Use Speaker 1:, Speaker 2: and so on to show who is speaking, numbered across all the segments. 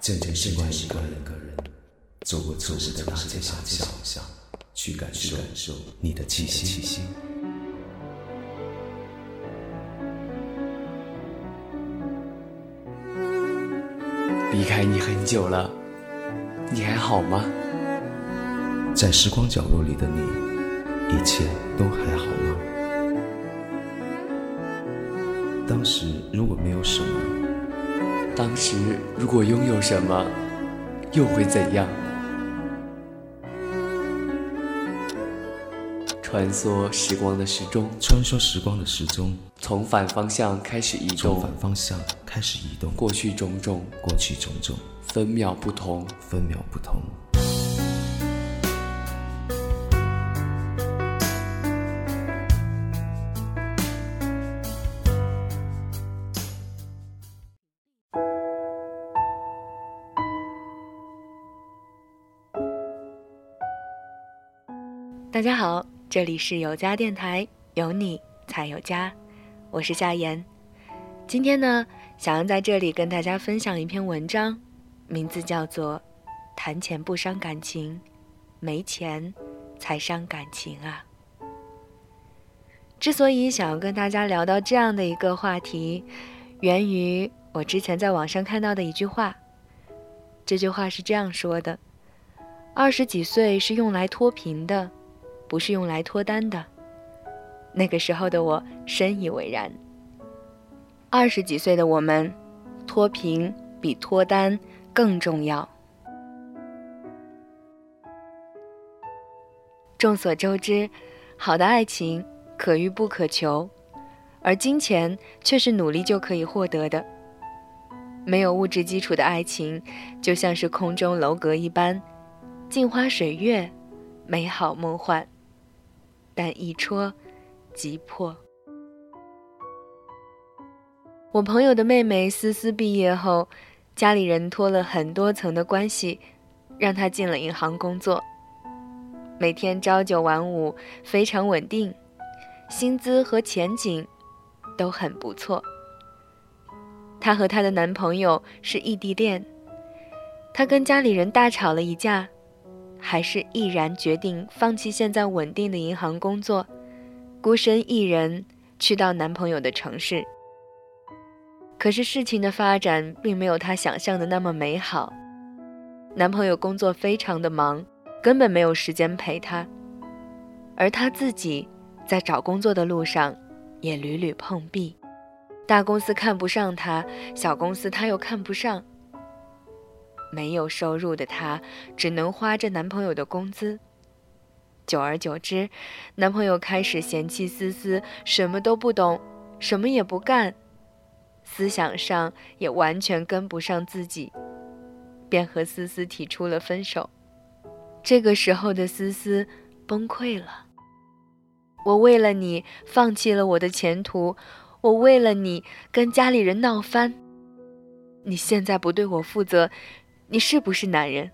Speaker 1: 见证时光一个人，走过城市的大街小巷，去感受你的气息。
Speaker 2: 离开你很久了，你还好吗？
Speaker 1: 在时光角落里的你，一切都还好吗？当时如果没有什么，
Speaker 2: 当时如果拥有什么，又会怎样？穿梭时光的时钟，
Speaker 1: 穿梭时光的时钟，
Speaker 2: 从反方向开始移动，
Speaker 1: 从反方向开始移动，
Speaker 2: 过去种种，
Speaker 1: 过去种种，
Speaker 2: 分秒不同，
Speaker 1: 分秒不同。
Speaker 3: 大家好，这里是有家电台，有你才有家，我是夏言。今天呢，想要在这里跟大家分享一篇文章，名字叫做《谈钱不伤感情，没钱才伤感情啊》。之所以想要跟大家聊到这样的一个话题，源于我之前在网上看到的一句话。这句话是这样说的：二十几岁是用来脱贫的。不是用来脱单的。那个时候的我深以为然。二十几岁的我们，脱贫比脱单更重要。众所周知，好的爱情可遇不可求，而金钱却是努力就可以获得的。没有物质基础的爱情，就像是空中楼阁一般，镜花水月，美好梦幻。但一戳即破。我朋友的妹妹思思毕业后，家里人托了很多层的关系，让她进了银行工作。每天朝九晚五，非常稳定，薪资和前景都很不错。她和她的男朋友是异地恋，她跟家里人大吵了一架。还是毅然决定放弃现在稳定的银行工作，孤身一人去到男朋友的城市。可是事情的发展并没有她想象的那么美好，男朋友工作非常的忙，根本没有时间陪她，而她自己在找工作的路上也屡屡碰壁，大公司看不上她，小公司她又看不上。没有收入的她，只能花着男朋友的工资。久而久之，男朋友开始嫌弃思思什么都不懂，什么也不干，思想上也完全跟不上自己，便和思思提出了分手。这个时候的思思崩溃了。我为了你放弃了我的前途，我为了你跟家里人闹翻。你现在不对我负责。你是不是男人？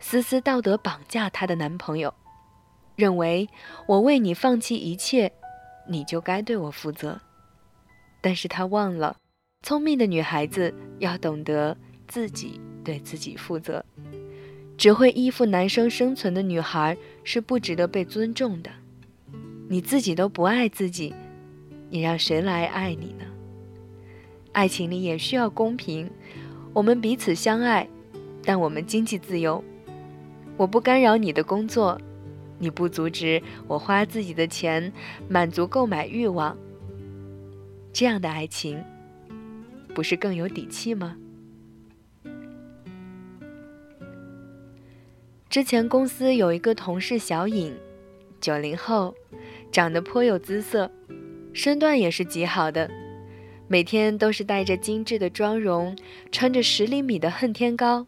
Speaker 3: 思思道德绑架她的男朋友，认为我为你放弃一切，你就该对我负责。但是她忘了，聪明的女孩子要懂得自己对自己负责。只会依附男生生存的女孩是不值得被尊重的。你自己都不爱自己，你让谁来爱你呢？爱情里也需要公平。我们彼此相爱，但我们经济自由。我不干扰你的工作，你不阻止我花自己的钱满足购买欲望。这样的爱情，不是更有底气吗？之前公司有一个同事小颖，九零后，长得颇有姿色，身段也是极好的。每天都是带着精致的妆容，穿着十厘米的恨天高，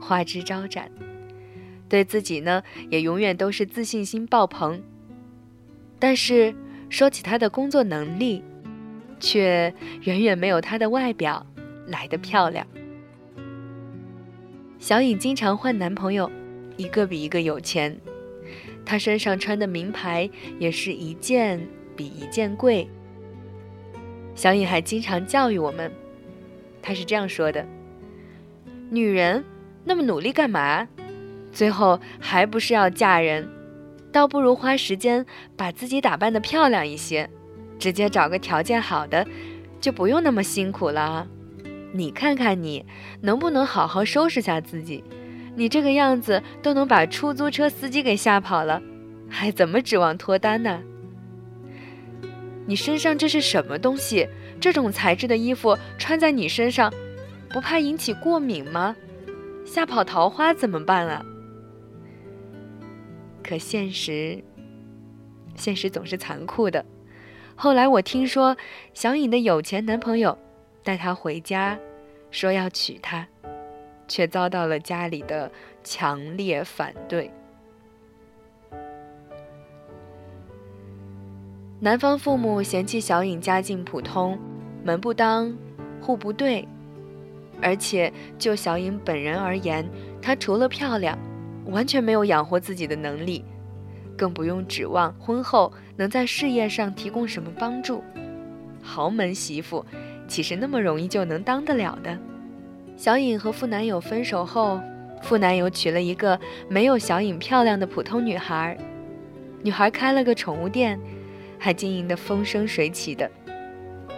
Speaker 3: 花枝招展，对自己呢也永远都是自信心爆棚。但是说起她的工作能力，却远远没有她的外表来的漂亮。小颖经常换男朋友，一个比一个有钱，她身上穿的名牌也是一件比一件贵。小颖还经常教育我们，她是这样说的：“女人那么努力干嘛？最后还不是要嫁人？倒不如花时间把自己打扮得漂亮一些，直接找个条件好的，就不用那么辛苦了。你看看你，能不能好好收拾下自己？你这个样子都能把出租车司机给吓跑了，还怎么指望脱单呢？”你身上这是什么东西？这种材质的衣服穿在你身上，不怕引起过敏吗？吓跑桃花怎么办啊？可现实，现实总是残酷的。后来我听说，小颖的有钱男朋友带她回家，说要娶她，却遭到了家里的强烈反对。男方父母嫌弃小颖家境普通，门不当，户不对，而且就小颖本人而言，她除了漂亮，完全没有养活自己的能力，更不用指望婚后能在事业上提供什么帮助。豪门媳妇，岂是那么容易就能当得了的？小颖和副男友分手后，副男友娶了一个没有小颖漂亮的普通女孩，女孩开了个宠物店。还经营的风生水起的，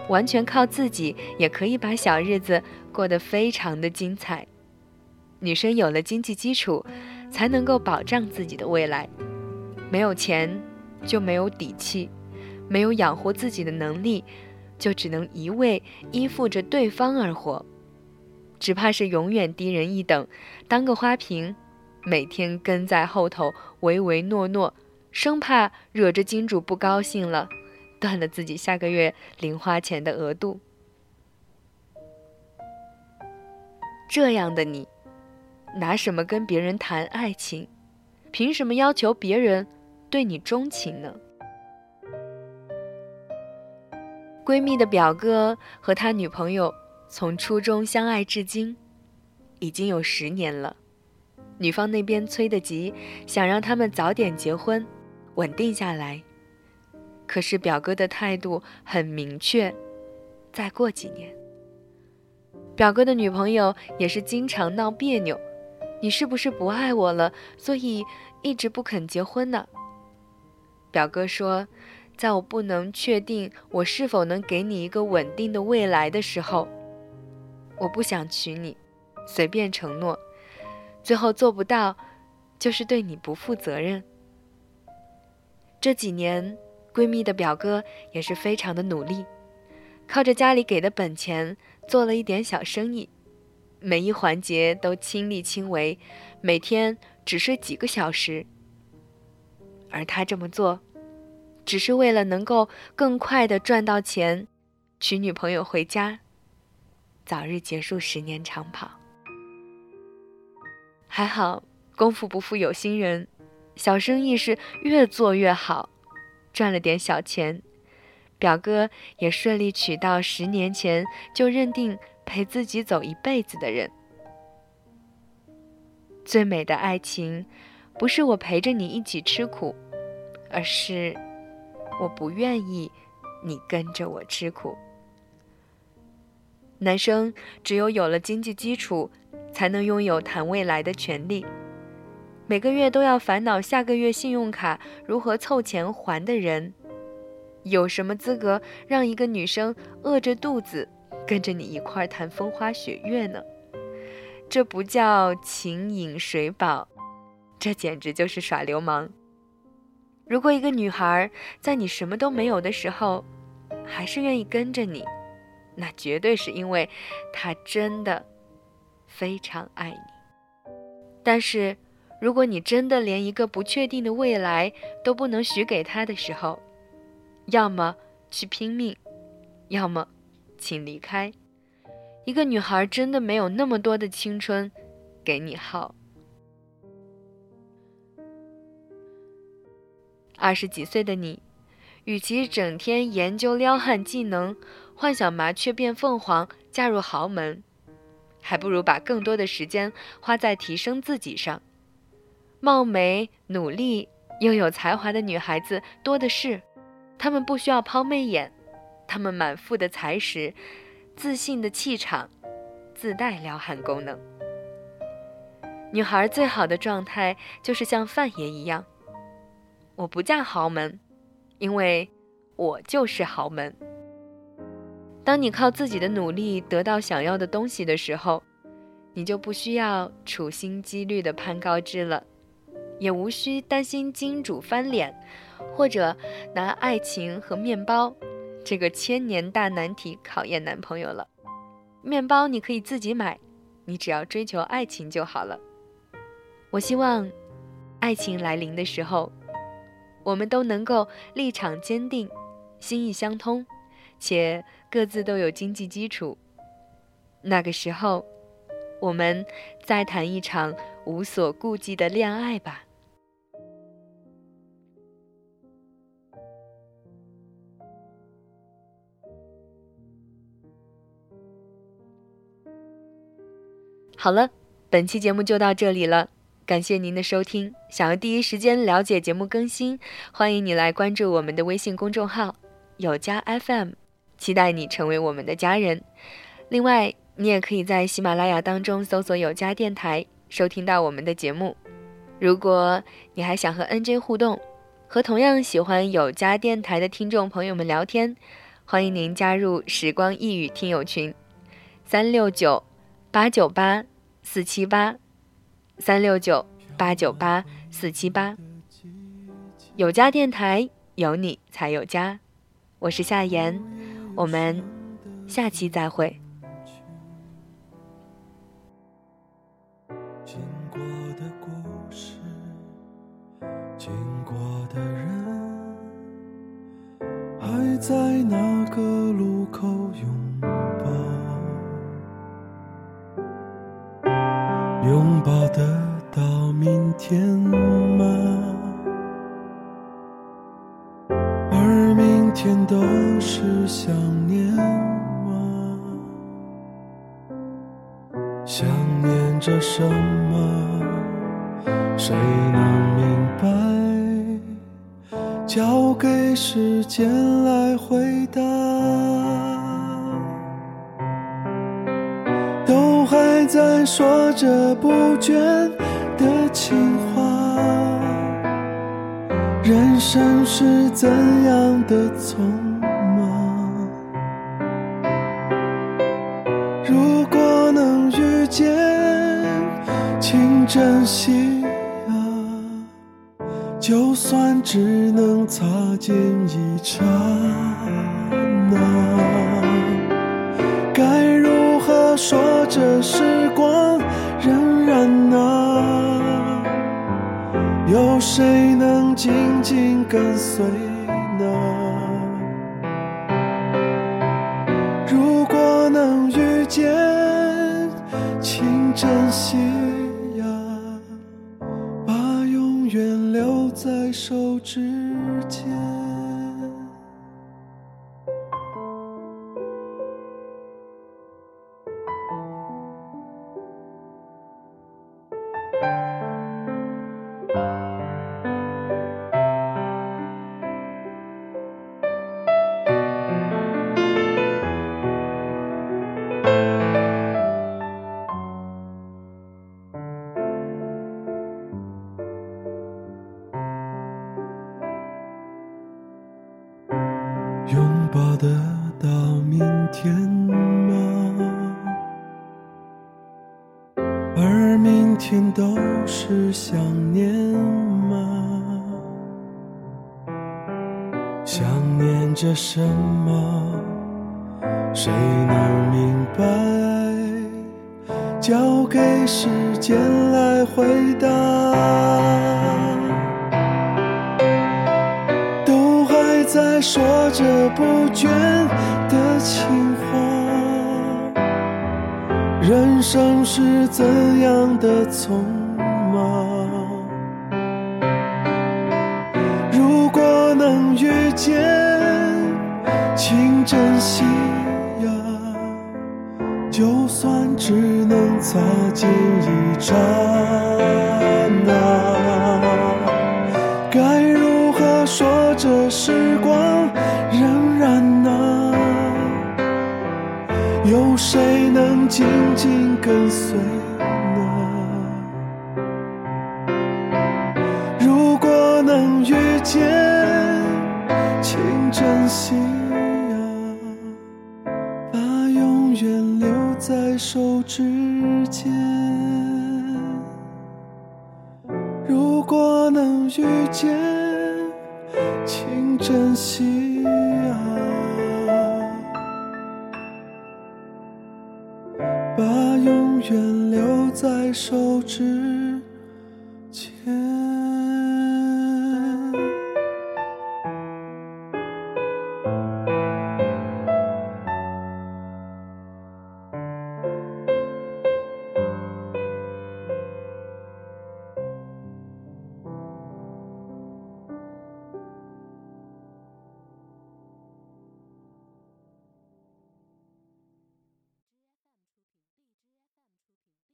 Speaker 3: 完全靠自己也可以把小日子过得非常的精彩。女生有了经济基础，才能够保障自己的未来。没有钱，就没有底气；没有养活自己的能力，就只能一味依附着对方而活。只怕是永远低人一等，当个花瓶，每天跟在后头唯唯诺诺。生怕惹着金主不高兴了，断了自己下个月零花钱的额度。这样的你，拿什么跟别人谈爱情？凭什么要求别人对你钟情呢？闺蜜的表哥和他女朋友从初中相爱至今，已经有十年了。女方那边催得急，想让他们早点结婚。稳定下来，可是表哥的态度很明确，再过几年。表哥的女朋友也是经常闹别扭，你是不是不爱我了，所以一直不肯结婚呢？表哥说，在我不能确定我是否能给你一个稳定的未来的时候，我不想娶你，随便承诺，最后做不到，就是对你不负责任。这几年，闺蜜的表哥也是非常的努力，靠着家里给的本钱做了一点小生意，每一环节都亲力亲为，每天只睡几个小时。而他这么做，只是为了能够更快的赚到钱，娶女朋友回家，早日结束十年长跑。还好，功夫不负有心人。小生意是越做越好，赚了点小钱，表哥也顺利娶到十年前就认定陪自己走一辈子的人。最美的爱情，不是我陪着你一起吃苦，而是我不愿意你跟着我吃苦。男生只有有了经济基础，才能拥有谈未来的权利。每个月都要烦恼下个月信用卡如何凑钱还的人，有什么资格让一个女生饿着肚子跟着你一块谈风花雪月呢？这不叫情饮水饱，这简直就是耍流氓。如果一个女孩在你什么都没有的时候，还是愿意跟着你，那绝对是因为她真的非常爱你。但是。如果你真的连一个不确定的未来都不能许给他的时候，要么去拼命，要么请离开。一个女孩真的没有那么多的青春给你耗。二十几岁的你，与其整天研究撩汉技能，幻想麻雀变凤凰，嫁入豪门，还不如把更多的时间花在提升自己上。貌美、努力又有才华的女孩子多的是，她们不需要抛媚眼，
Speaker 4: 她们满腹的才识，自信的气场，自带撩汉功能。女孩最好的状态就是像范爷一样，我不嫁豪门，因为我就是豪门。当你靠自己的努力得到想要的东西的时候，你就不需要处心积虑的攀高枝了，也无需担心金主翻脸，或者拿爱情和面包这个千年大难题考验男朋友了。面包你可以自己买，你只要追求爱情就好了。我希望，爱情来临的时候，我们都能够立场坚定，心意相通，且各自都有经济基础。那个时候，我们再谈一场无所顾忌的恋爱吧。好了，本期节目就到这里了。感谢您的收听。想要第一时间了解节目更新，欢迎你来关注我们的微信公众号“有家 FM”，期待你成为我们的家人。另外，你也可以在喜马拉雅当中搜索“有家电台”，收听到我们的节目。如果你还想和 NJ 互动，和同样喜欢有家电台的听众朋友们聊天，欢迎您加入“时光一语”听友群：三六九八九八四七八。三六九八九八四七八，有家电台有你才有家，我是夏言，我们下期再会。经过的人，还在那个路口拥拥抱得到明天吗？而明天都是想念吗？想念着什么？谁能明白？交给时间来回答。都还还在说着不倦的情话，人生是怎样的匆忙？如果能遇见，请珍惜啊！就算只能擦肩一刹那。说这时光荏苒啊？有谁能紧紧跟随抱而明天都是想念吗？想念着什么？谁能明白？交给时间来回答。都还在说着不倦的情话，人生是怎样的匆忙？如果能遇见，请珍惜呀，就算只能擦肩一刹那。该如何说这时光荏苒呢？有谁紧紧跟随呢？如果能遇见，请珍惜手指